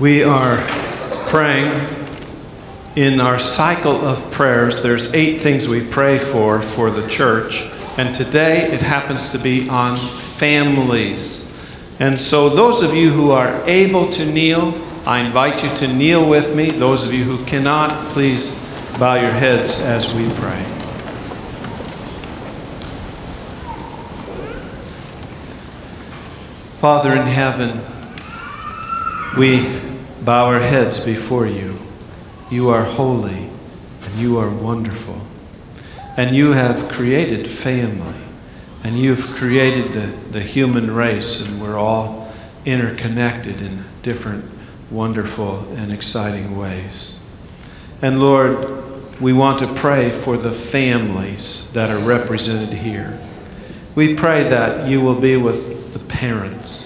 We are praying in our cycle of prayers. There's eight things we pray for for the church, and today it happens to be on families. And so, those of you who are able to kneel, I invite you to kneel with me. Those of you who cannot, please bow your heads as we pray. Father in heaven, we bow our heads before you. You are holy and you are wonderful. And you have created family and you've created the, the human race, and we're all interconnected in different wonderful and exciting ways. And Lord, we want to pray for the families that are represented here. We pray that you will be with the parents,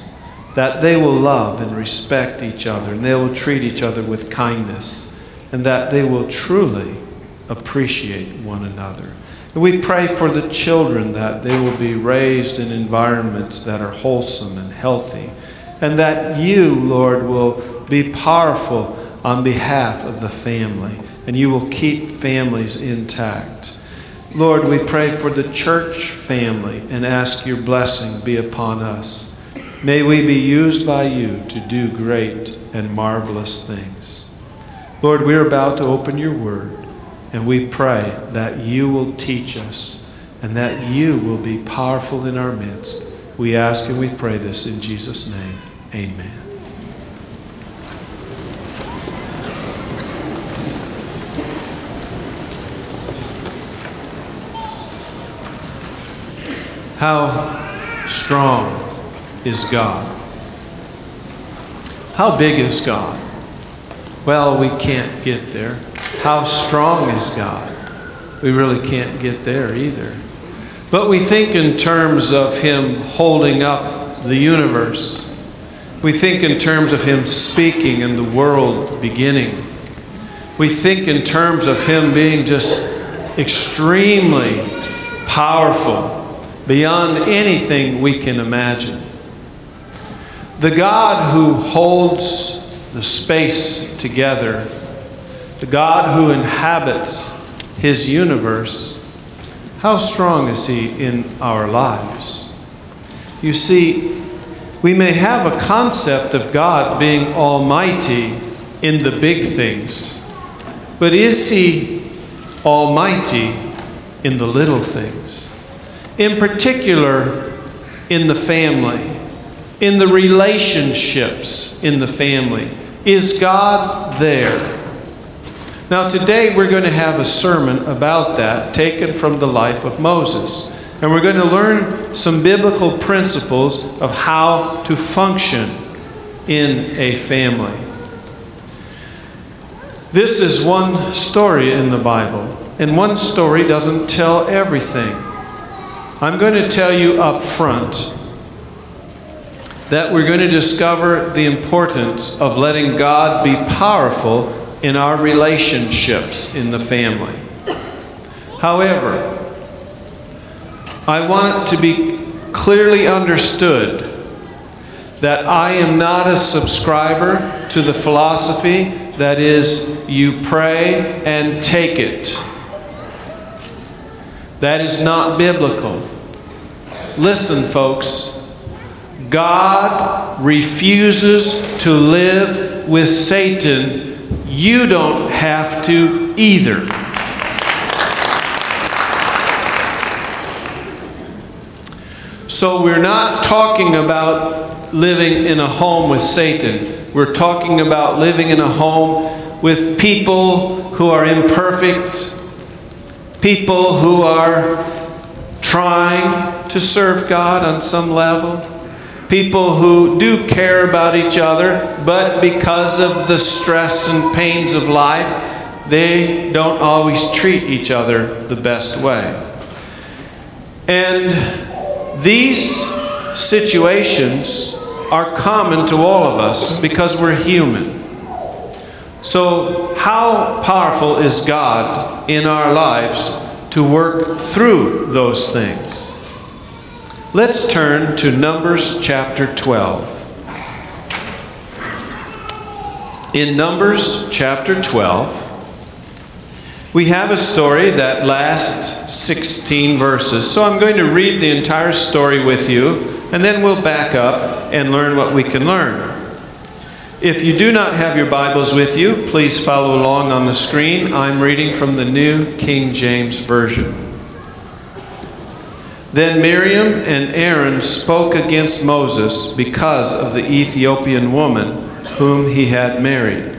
that they will love and respect each other, and they will treat each other with kindness, and that they will truly appreciate one another. And we pray for the children that they will be raised in environments that are wholesome and healthy, and that you, Lord, will be powerful on behalf of the family, and you will keep families intact. Lord, we pray for the church family and ask your blessing be upon us. May we be used by you to do great and marvelous things. Lord, we're about to open your word. And we pray that you will teach us and that you will be powerful in our midst. We ask and we pray this in Jesus' name. Amen. How strong is God? How big is God? Well, we can't get there. How strong is God? We really can't get there either. But we think in terms of Him holding up the universe. We think in terms of Him speaking and the world beginning. We think in terms of Him being just extremely powerful, beyond anything we can imagine. The God who holds the space together the God who inhabits his universe, how strong is he in our lives? You see, we may have a concept of God being almighty in the big things, but is he almighty in the little things? In particular, in the family, in the relationships in the family. Is God there? Now, today we're going to have a sermon about that taken from the life of Moses. And we're going to learn some biblical principles of how to function in a family. This is one story in the Bible, and one story doesn't tell everything. I'm going to tell you up front that we're going to discover the importance of letting God be powerful in our relationships in the family. However, I want to be clearly understood that I am not a subscriber to the philosophy that is, you pray and take it. That is not biblical. Listen, folks. God refuses to live with Satan you don't have to either. So we're not talking about living in a home with Satan. We're talking about living in a home with people who are imperfect, people who are trying to serve God on some level people who do care about each other, but because of the stress and pains of life, they don't always treat each other the best way. And these situations are common to all of us because we're human. So, how powerful is God in our lives to work through those things? Let's turn to Numbers chapter 12. In Numbers chapter 12, we have a story that lasts 16 verses. So I'm going to read the entire story with you, and then we'll back up and learn what we can learn. If you do not have your Bibles with you, please follow along on the screen. I'm reading from the New King James Version. Then Miriam and Aaron spoke against Moses because of the Ethiopian woman whom he had married,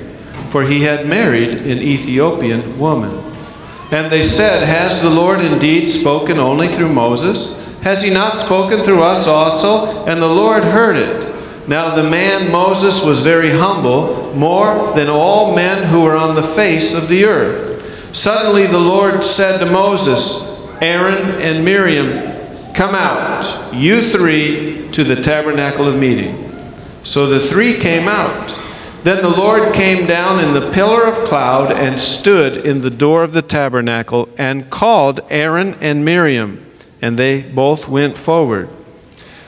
for he had married an Ethiopian woman. And they said, Has the Lord indeed spoken only through Moses? Has he not spoken through us also? And the Lord heard it. Now the man Moses was very humble, more than all men who were on the face of the earth. Suddenly the Lord said to Moses, Aaron and Miriam, Come out, you three, to the tabernacle of meeting. So the three came out. Then the Lord came down in the pillar of cloud and stood in the door of the tabernacle and called Aaron and Miriam, and they both went forward.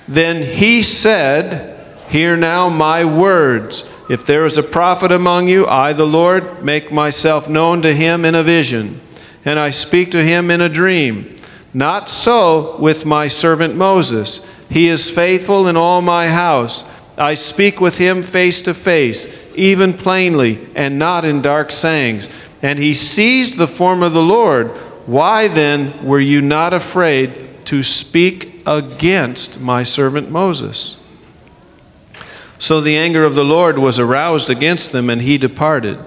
Then he said, Hear now my words. If there is a prophet among you, I, the Lord, make myself known to him in a vision, and I speak to him in a dream. Not so with my servant Moses. He is faithful in all my house. I speak with him face to face, even plainly, and not in dark sayings. And he seized the form of the Lord. Why then were you not afraid to speak against my servant Moses? So the anger of the Lord was aroused against them, and he departed.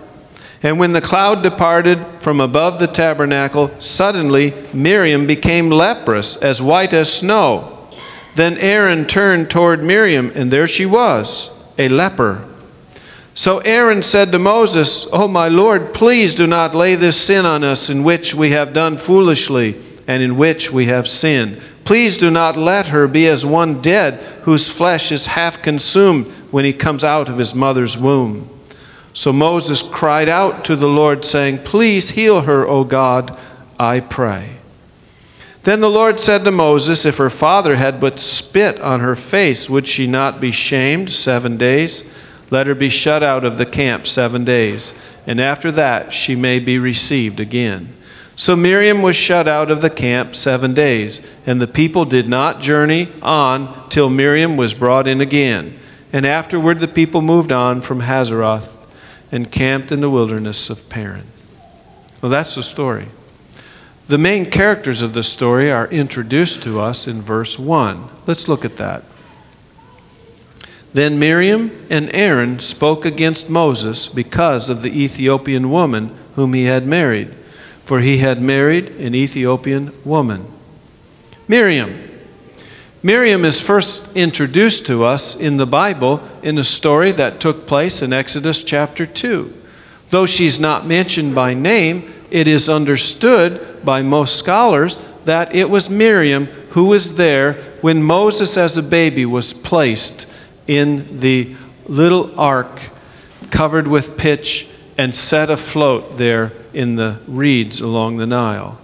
And when the cloud departed from above the tabernacle, suddenly Miriam became leprous, as white as snow. Then Aaron turned toward Miriam, and there she was, a leper. So Aaron said to Moses, Oh, my Lord, please do not lay this sin on us in which we have done foolishly and in which we have sinned. Please do not let her be as one dead whose flesh is half consumed when he comes out of his mother's womb. So Moses cried out to the Lord, saying, Please heal her, O God, I pray. Then the Lord said to Moses, If her father had but spit on her face, would she not be shamed seven days? Let her be shut out of the camp seven days, and after that she may be received again. So Miriam was shut out of the camp seven days, and the people did not journey on till Miriam was brought in again. And afterward, the people moved on from Hazeroth and camped in the wilderness of Paran. Well, that's the story. The main characters of the story are introduced to us in verse 1. Let's look at that. Then Miriam and Aaron spoke against Moses because of the Ethiopian woman whom he had married, for he had married an Ethiopian woman. Miriam, Miriam is first introduced to us in the Bible in a story that took place in Exodus chapter 2. Though she's not mentioned by name, it is understood by most scholars that it was Miriam who was there when Moses, as a baby, was placed in the little ark covered with pitch and set afloat there in the reeds along the Nile.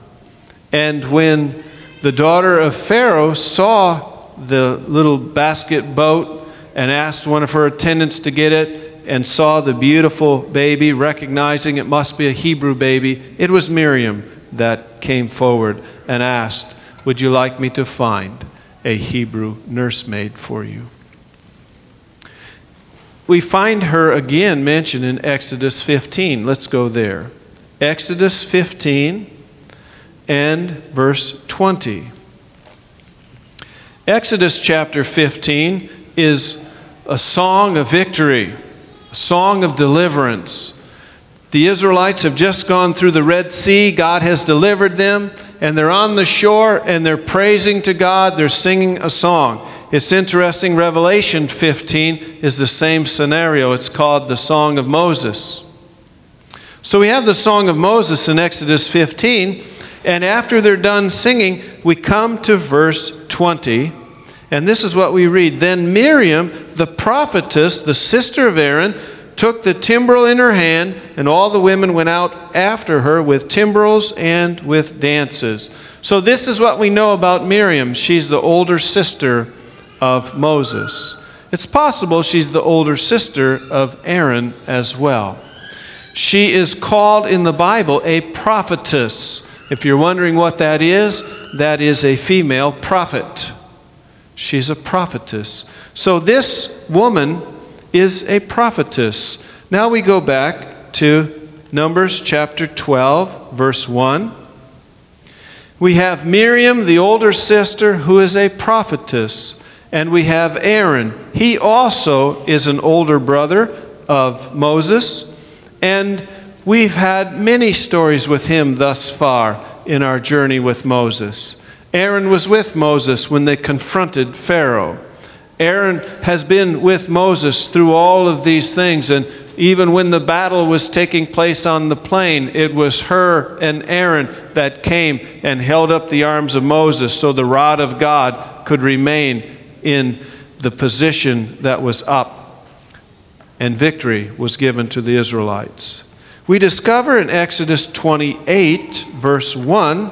And when the daughter of Pharaoh saw the little basket boat and asked one of her attendants to get it and saw the beautiful baby, recognizing it must be a Hebrew baby, it was Miriam that came forward and asked, Would you like me to find a Hebrew nursemaid for you? We find her again mentioned in Exodus 15. Let's go there. Exodus 15 and verse 20. Exodus chapter 15 is a song of victory, a song of deliverance. The Israelites have just gone through the Red Sea. God has delivered them, and they're on the shore and they're praising to God. They're singing a song. It's interesting, Revelation 15 is the same scenario. It's called the Song of Moses. So we have the Song of Moses in Exodus 15, and after they're done singing, we come to verse 20. And this is what we read Then Miriam, the prophetess, the sister of Aaron, took the timbrel in her hand, and all the women went out after her with timbrels and with dances. So, this is what we know about Miriam. She's the older sister of Moses. It's possible she's the older sister of Aaron as well. She is called in the Bible a prophetess. If you're wondering what that is, that is a female prophet. She's a prophetess. So this woman is a prophetess. Now we go back to Numbers chapter 12, verse 1. We have Miriam, the older sister, who is a prophetess. And we have Aaron. He also is an older brother of Moses. And we've had many stories with him thus far in our journey with Moses. Aaron was with Moses when they confronted Pharaoh. Aaron has been with Moses through all of these things, and even when the battle was taking place on the plain, it was Hur and Aaron that came and held up the arms of Moses so the rod of God could remain in the position that was up and victory was given to the Israelites. We discover in Exodus 28, verse 1,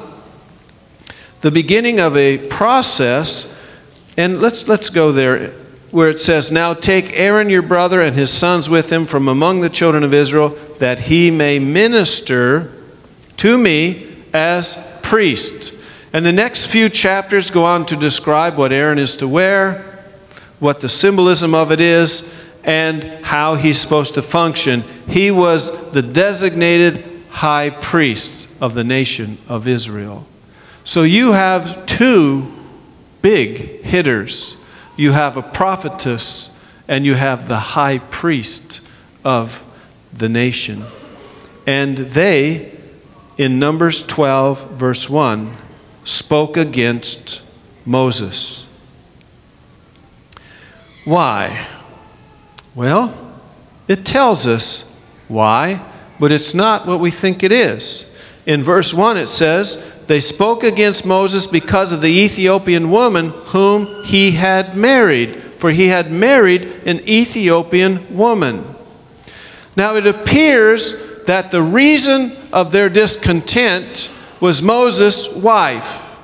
the beginning of a process, and let's, let's go there, where it says, Now take Aaron your brother and his sons with him from among the children of Israel, that he may minister to me as priest. And the next few chapters go on to describe what Aaron is to wear, what the symbolism of it is, and how he's supposed to function. He was the designated high priest of the nation of Israel. So you have two big hitters. You have a prophetess, and you have the high priest of the nation. And they, in Numbers 12, verse 1, spoke against Moses. Why? Well, it tells us why, but it's not what we think it is. In verse 1, it says, They spoke against Moses because of the Ethiopian woman whom he had married, for he had married an Ethiopian woman. Now, it appears that the reason of their discontent was Moses' wife.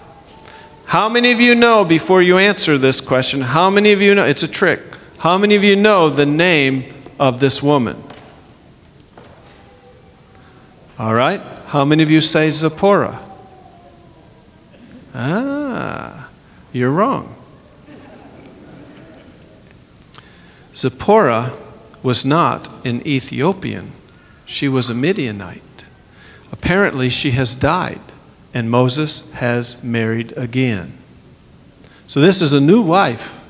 How many of you know, before you answer this question, how many of you know? It's a trick. How many of you know the name of this woman? All right. How many of you say Zipporah? Ah, you're wrong. Zipporah was not an Ethiopian, she was a Midianite. Apparently, she has died, and Moses has married again. So, this is a new wife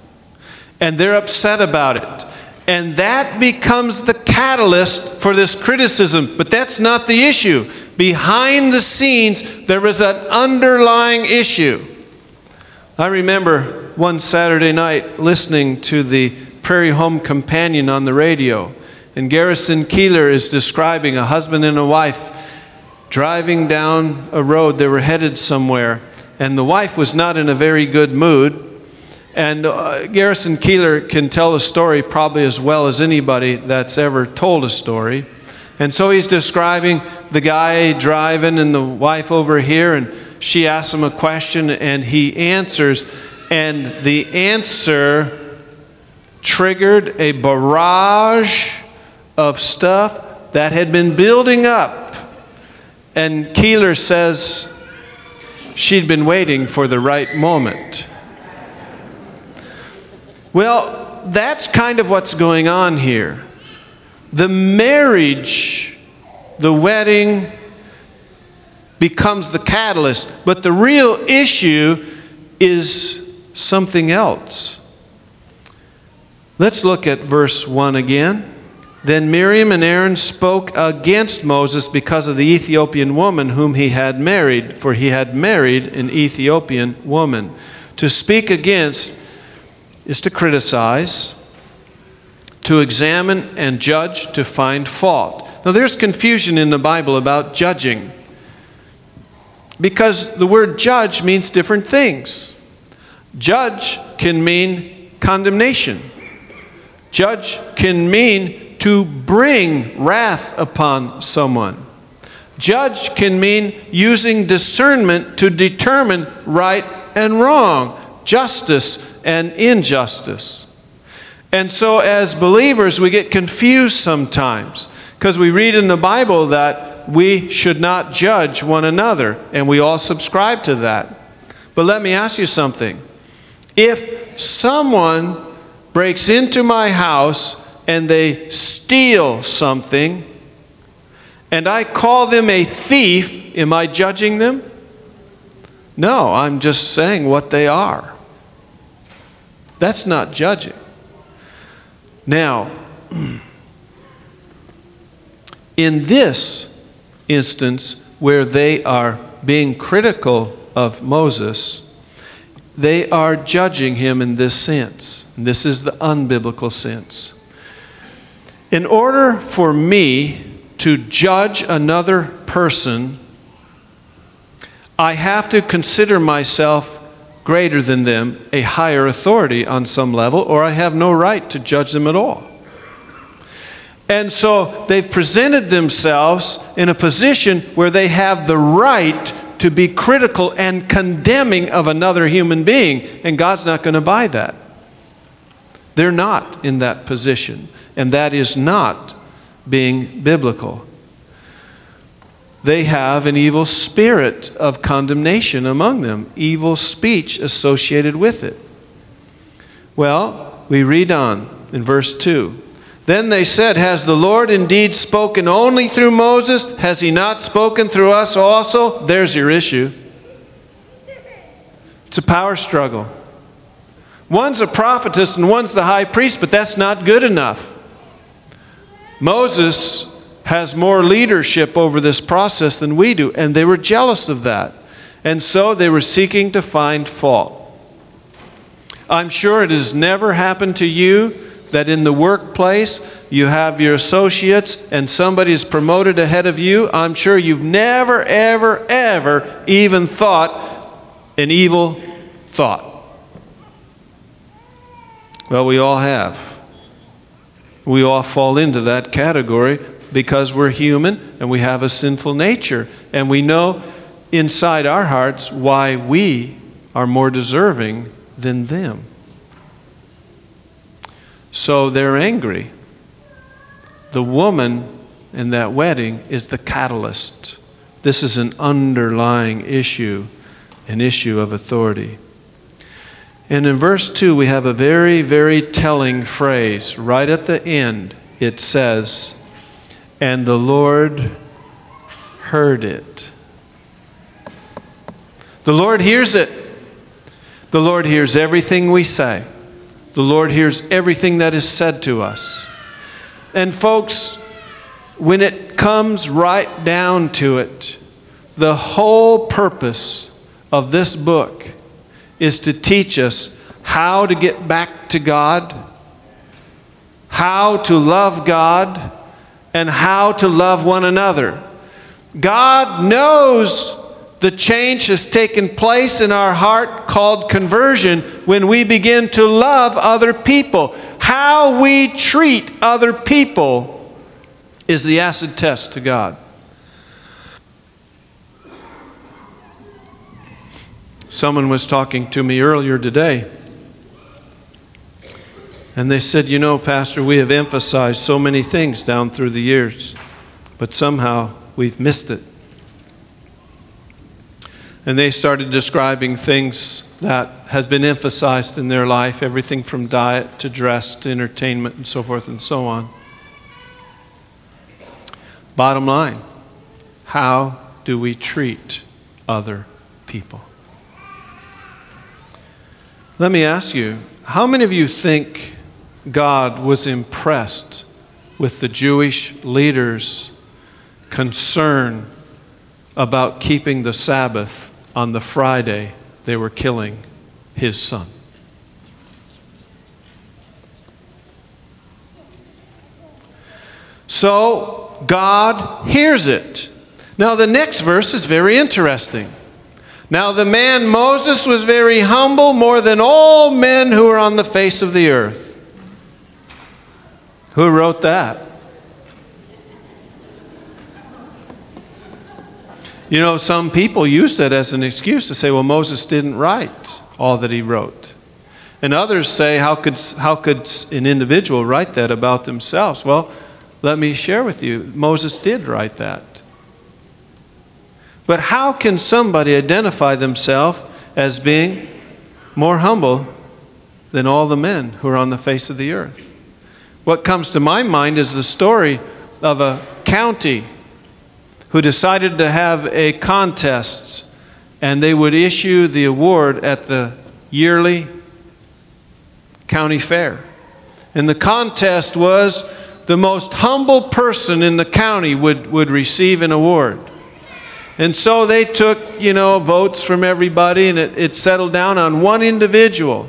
and they're upset about it. And that becomes the catalyst for this criticism. But that's not the issue. Behind the scenes, there is an underlying issue. I remember one Saturday night listening to the Prairie Home Companion on the radio, and Garrison Keillor is describing a husband and a wife driving down a road. They were headed somewhere, and the wife was not in a very good mood and uh, Garrison Keillor can tell a story probably as well as anybody that's ever told a story. And so he's describing the guy driving and the wife over here, and she asks him a question, and he answers. And the answer triggered a barrage of stuff that had been building up. And Keillor says she'd been waiting for the right moment. Well, that's kind of what's going on here. The marriage, the wedding, becomes the catalyst, but the real issue is something else. Let's look at verse 1 again. Then Miriam and Aaron spoke against Moses because of the Ethiopian woman whom he had married, for he had married an Ethiopian woman. To speak against is to criticize, to examine and judge, to find fault. Now, there's confusion in the Bible about judging because the word judge means different things. Judge can mean condemnation, judge can mean to bring wrath upon someone. Judge can mean using discernment to determine right and wrong, justice and injustice. And so, as believers, we get confused sometimes because we read in the Bible that we should not judge one another, and we all subscribe to that. But let me ask you something. If someone breaks into my house and they steal something, and I call them a thief, am I judging them? No, I'm just saying what they are. That's not judging. Now, in this instance, where they are being critical of Moses, they are judging him in this sense. This is the unbiblical sense. In order for me to judge another person, I have to consider myself greater than them, a higher authority on some level, or I have no right to judge them at all. And so they've presented themselves in a position where they have the right to be critical and condemning of another human being, and God's not going to buy that. They're not in that position, and that is not being biblical. They have an evil spirit of condemnation among them, evil speech associated with it. Well, we read on in verse 2. Then they said, Has the Lord indeed spoken only through Moses? Has he not spoken through us also? There's your issue. It's a power struggle. One's a prophetess and one's the high priest, but that's not good enough. Moses has more leadership over this process than we do, and they were jealous of that. And so they were seeking to find fault. I'm sure it has never happened to you that in the workplace you have your associates and somebody is promoted ahead of you, I'm sure you've never, ever, ever even thought an evil thought. Well, we all have. We all fall into that category because we're human and we have a sinful nature. And we know inside our hearts why we are more deserving than them. So they're angry. The woman in that wedding is the catalyst. This is an underlying issue, an issue of authority. And in verse 2, we have a very, very telling phrase. Right at the end, it says, And the Lord heard it. The Lord hears it. The Lord hears everything we say. The Lord hears everything that is said to us. And, folks, when it comes right down to it, the whole purpose of this book is to teach us how to get back to God, how to love God, and how to love one another. God knows the change has taken place in our heart called conversion when we begin to love other people. How we treat other people is the acid test to God. Someone was talking to me earlier today, and they said, You know, Pastor, we have emphasized so many things down through the years, but somehow we've missed it. And they started describing things that had been emphasized in their life everything from diet to dress to entertainment and so forth and so on. Bottom line how do we treat other people? Let me ask you how many of you think God was impressed with the Jewish leaders' concern about keeping the Sabbath on the Friday they were killing his son. So God hears it. Now, the next verse is very interesting. Now, the man Moses was very humble, more than all men who are on the face of the earth. Who wrote that? You know, some people use that as an excuse to say, well, Moses didn't write all that he wrote. And others say, how could, how could an individual write that about themselves? Well, let me share with you. Moses did write that. But how can somebody identify themselves as being more humble than all the men who are on the face of the earth? What comes to my mind is the story of a county who decided to have a contest and they would issue the award at the yearly county fair. And the contest was the most humble person in the county would, would receive an award. And so they took, you know, votes from everybody and it, it settled down on one individual.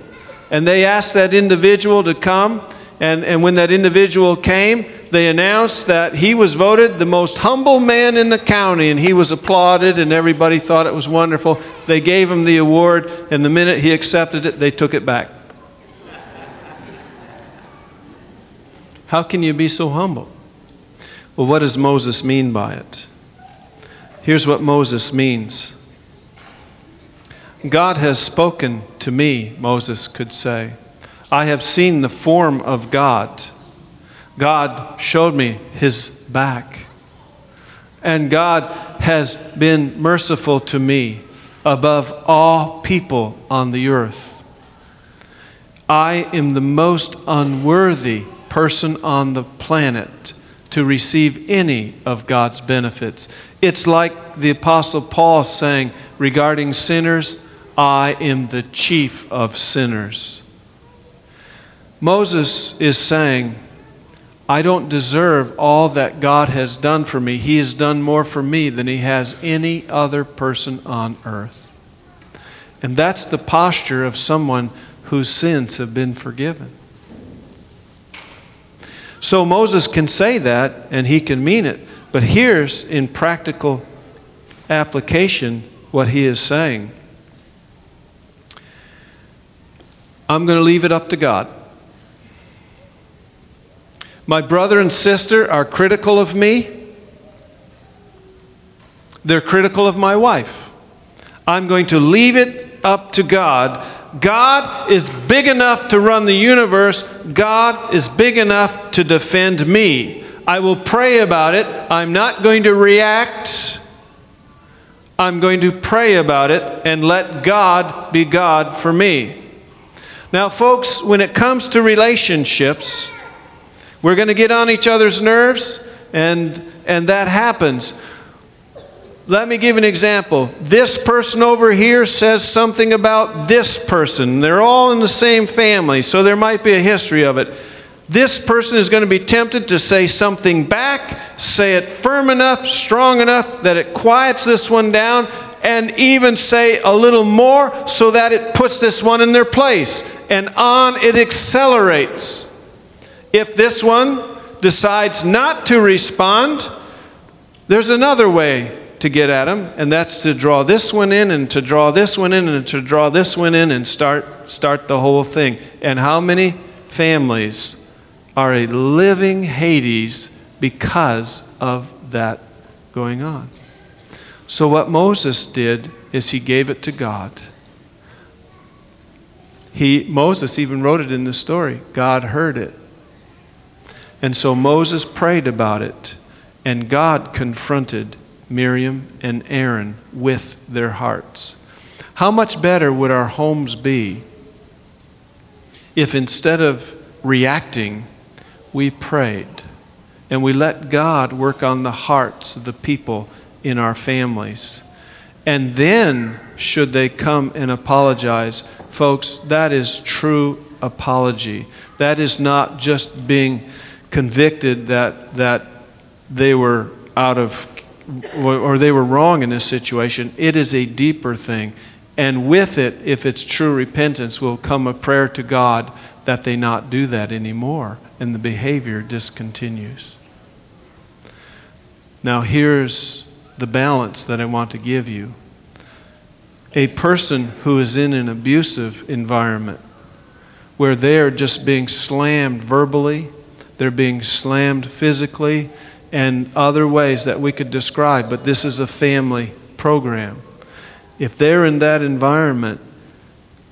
And they asked that individual to come. And, and when that individual came, they announced that he was voted the most humble man in the county, and he was applauded, and everybody thought it was wonderful. They gave him the award, and the minute he accepted it, they took it back. How can you be so humble? Well, what does Moses mean by it? Here's what Moses means God has spoken to me, Moses could say. I have seen the form of God. God showed me his back. And God has been merciful to me above all people on the earth. I am the most unworthy person on the planet to receive any of God's benefits. It's like the Apostle Paul saying regarding sinners, I am the chief of sinners. Moses is saying, I don't deserve all that God has done for me. He has done more for me than he has any other person on earth. And that's the posture of someone whose sins have been forgiven. So Moses can say that and he can mean it. But here's in practical application what he is saying I'm going to leave it up to God. My brother and sister are critical of me. They're critical of my wife. I'm going to leave it up to God God is big enough to run the universe. God is big enough to defend me. I will pray about it. I'm not going to react. I'm going to pray about it and let God be God for me. Now, folks, when it comes to relationships, we're going to get on each other's nerves, and, and that happens. Let me give an example. This person over here says something about this person. They're all in the same family, so there might be a history of it. This person is going to be tempted to say something back, say it firm enough, strong enough that it quiets this one down, and even say a little more so that it puts this one in their place. And on it accelerates. If this one decides not to respond, there's another way to get at them, and that's to draw this one in and to draw this one in and to draw this one in and start, start the whole thing. And how many families are a living Hades because of that going on? So, what Moses did is he gave it to God. He, Moses even wrote it in the story. God heard it. And so Moses prayed about it, and God confronted Miriam, and Aaron with their hearts. How much better would our homes be if instead of reacting, we prayed and we let God work on the hearts of the people in our families? And then, should they come and apologize, folks, that is true apology. That is not just being convicted that, that they were out of or they were wrong in this situation. It is a deeper thing. And with it, if it's true repentance, will come a prayer to God that they not do that anymore, and the behavior discontinues. Now, here's the balance that I want to give you. A person who is in an abusive environment, where they're just being slammed verbally, they're being slammed physically, and other ways that we could describe, but this is a family program. If they're in that environment,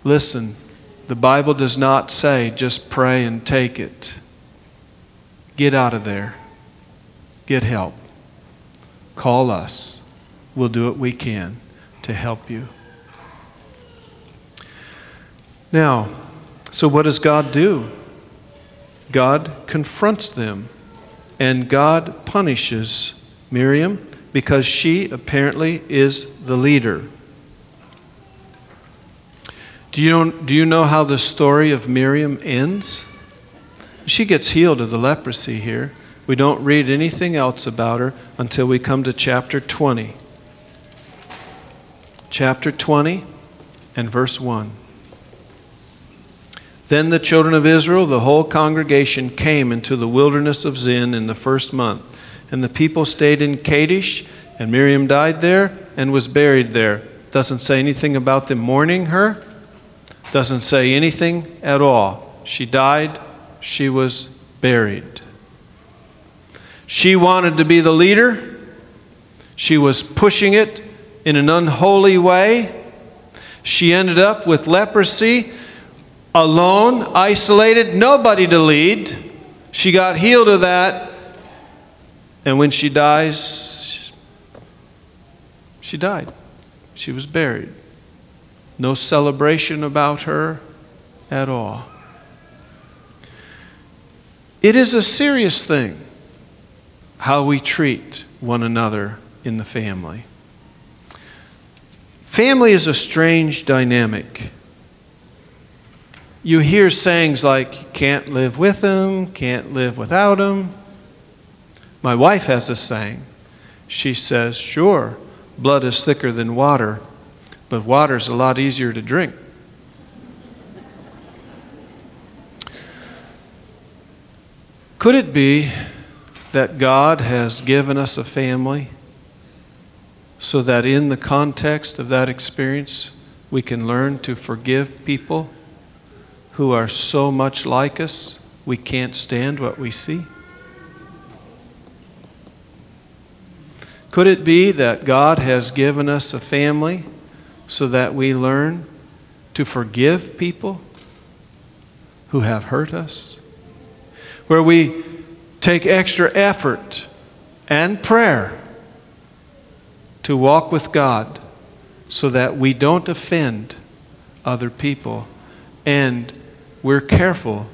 listen, The Bible does not say just pray and take it. Get out of there. Get help. Call us. We'll do what we can to help you. Now, so what does God do? God confronts them, and God punishes Miriam because she apparently is the leader. Do you, know, do you know how the story of Miriam ends? She gets healed of the leprosy here. We don't read anything else about her until we come to chapter 20. Chapter 20 and verse 1. Then the children of Israel, the whole congregation, came into the wilderness of Zin in the first month. And the people stayed in Kadesh, and Miriam died there and was buried there. Doesn't say anything about them mourning her, doesn't say anything at all. She died, she was buried. She wanted to be the leader, she was pushing it in an unholy way. She ended up with leprosy, alone, isolated, nobody to lead. She got healed of that, and when she dies, she died. She was buried. No celebration about her at all. It is a serious thing how we treat one another in the family. Family is a strange dynamic. You hear sayings like, can't live with them, can't live without them. My wife has a saying. She says, sure, blood is thicker than water, but water's a lot easier to drink. Could it be that God has given us a family so that in the context of that experience we can learn to forgive people who are so much like us we can't stand what we see? Could it be that God has given us a family so that we learn to forgive people who have hurt us? Where we take extra effort and prayer to walk with God so that we don't offend other people and we're careful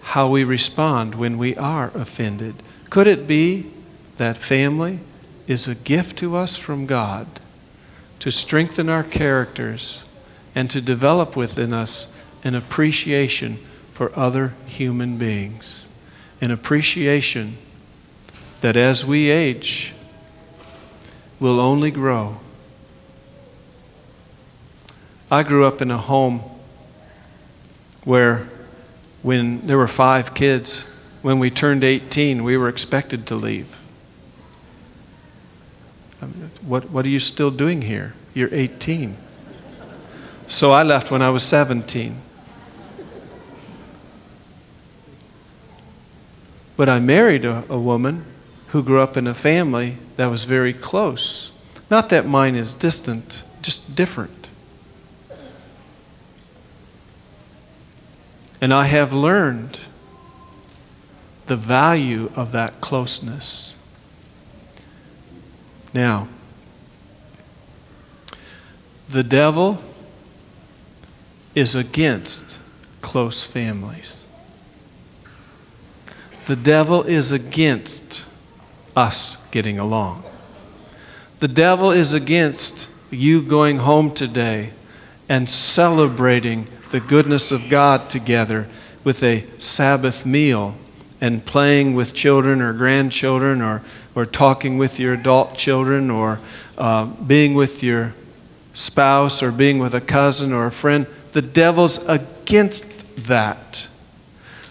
how we respond when we are offended. Could it be that family is a gift to us from God to strengthen our characters and to develop within us an appreciation for other human beings? An appreciation that as we age will only grow. I grew up in a home where when there were five kids, when we turned 18, we were expected to leave. Um, what, what are you still doing here? You're 18. So I left when I was 17. But I married a, a woman who grew up in a family that was very close. Not that mine is distant, just different. And I have learned the value of that closeness. Now, the devil is against close families. The devil is against us getting along. The devil is against you going home today and celebrating the goodness of God together with a Sabbath meal and playing with children or grandchildren or, or talking with your adult children or uh, being with your spouse or being with a cousin or a friend. The devil's against that.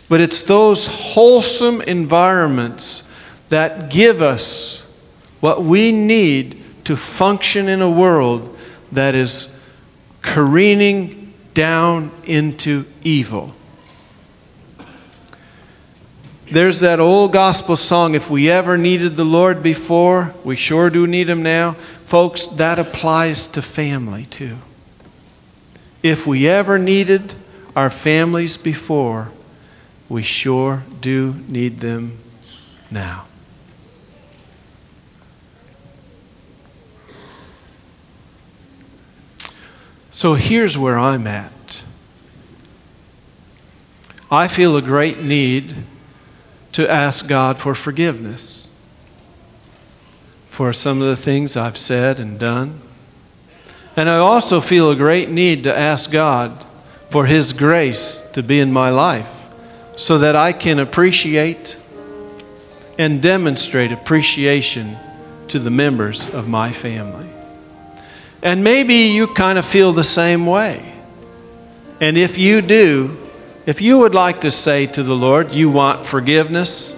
But it's those wholesome environments that give us what we need to function in a world that is careening down into evil. There's that old gospel song, if we ever needed the Lord before, we sure do need Him now. Folks, that applies to family too. If we ever needed our families before, we sure do need them now. So here's where I'm at. I feel a great need to ask God for forgiveness for some of the things I've said and done. And I also feel a great need to ask God for His grace to be in my life so that I can appreciate and demonstrate appreciation to the members of my family. And maybe you kind of feel the same way. And if you do, if you would like to say to the Lord, you want forgiveness,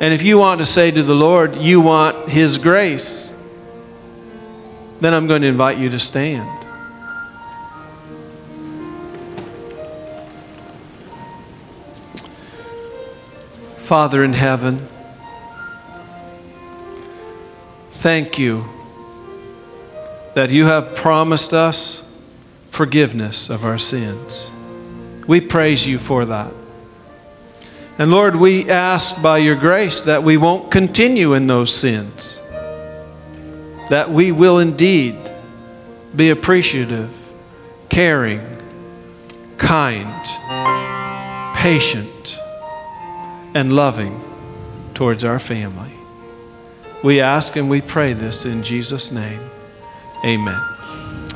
and if you want to say to the Lord, you want His grace, then I'm going to invite you to stand. Father in heaven, thank you that you have promised us forgiveness of our sins. We praise you for that. And Lord, we ask by your grace that we won't continue in those sins, that we will indeed be appreciative, caring, kind, patient, and loving towards our family. We ask and we pray this in Jesus' name. Amen.